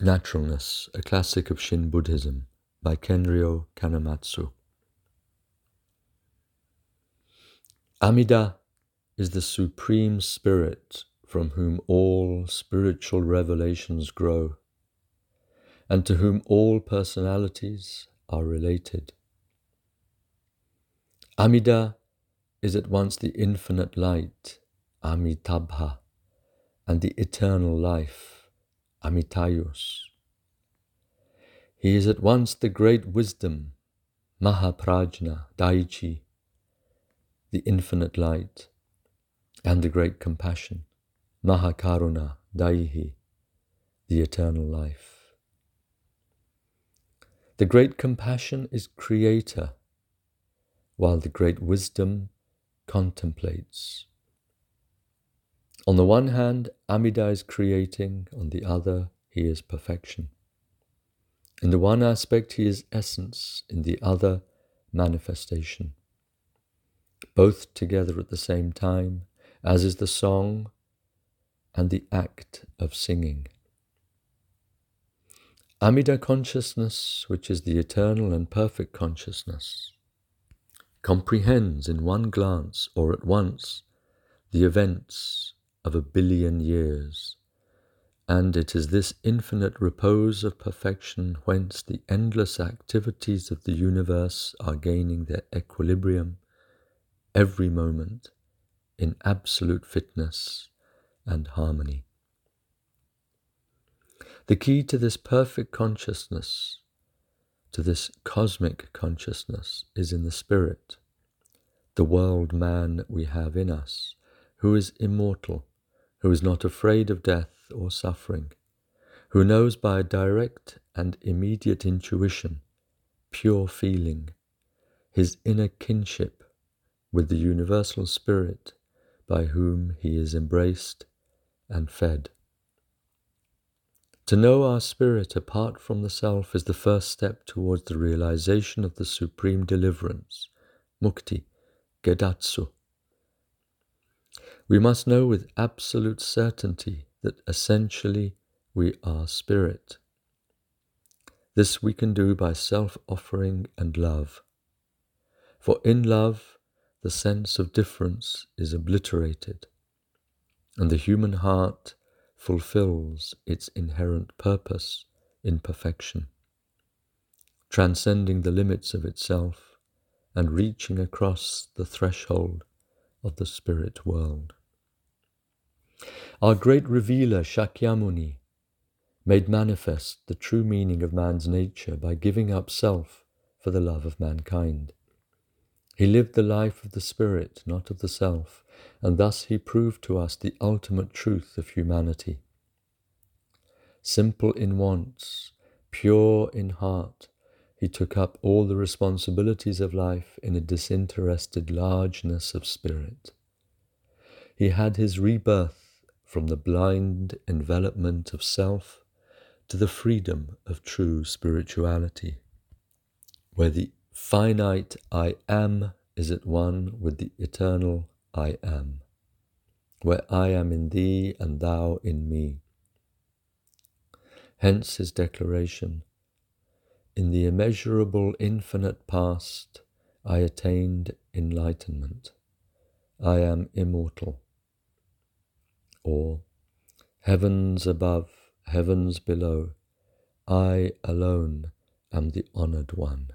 Naturalness, a classic of Shin Buddhism by Kenryo Kanematsu. Amida is the supreme spirit from whom all spiritual revelations grow and to whom all personalities are related. Amida is at once the infinite light, Amitabha, and the eternal life, Amitayus. He is at once the great wisdom, Mahaprajna, Daichi, the infinite light, and the great compassion, Mahakaruna, Daihi, the eternal life. The great compassion is creator, while the great wisdom contemplates. On the one hand, Amida is creating, on the other, he is perfection. In the one aspect, he is essence, in the other, manifestation. Both together at the same time, as is the song and the act of singing. Amida consciousness, which is the eternal and perfect consciousness, comprehends in one glance or at once the events of a billion years. And it is this infinite repose of perfection whence the endless activities of the universe are gaining their equilibrium every moment in absolute fitness and harmony. The key to this perfect consciousness, to this cosmic consciousness, is in the Spirit, the world man we have in us, who is immortal who is not afraid of death or suffering, who knows by direct and immediate intuition, pure feeling, his inner kinship with the universal spirit by whom he is embraced and fed. To know our spirit apart from the self is the first step towards the realization of the supreme deliverance, mukti, gedatsu, we must know with absolute certainty that essentially we are spirit. This we can do by self offering and love. For in love, the sense of difference is obliterated, and the human heart fulfills its inherent purpose in perfection, transcending the limits of itself and reaching across the threshold of the spirit world. Our great revealer Shakyamuni made manifest the true meaning of man's nature by giving up self for the love of mankind. He lived the life of the spirit, not of the self, and thus he proved to us the ultimate truth of humanity. Simple in wants, pure in heart, he took up all the responsibilities of life in a disinterested largeness of spirit. He had his rebirth from the blind envelopment of self to the freedom of true spirituality, where the finite I am is at one with the eternal I am, where I am in thee and thou in me. Hence his declaration In the immeasurable infinite past, I attained enlightenment. I am immortal or Heavens above, heavens below, I alone am the honoured one.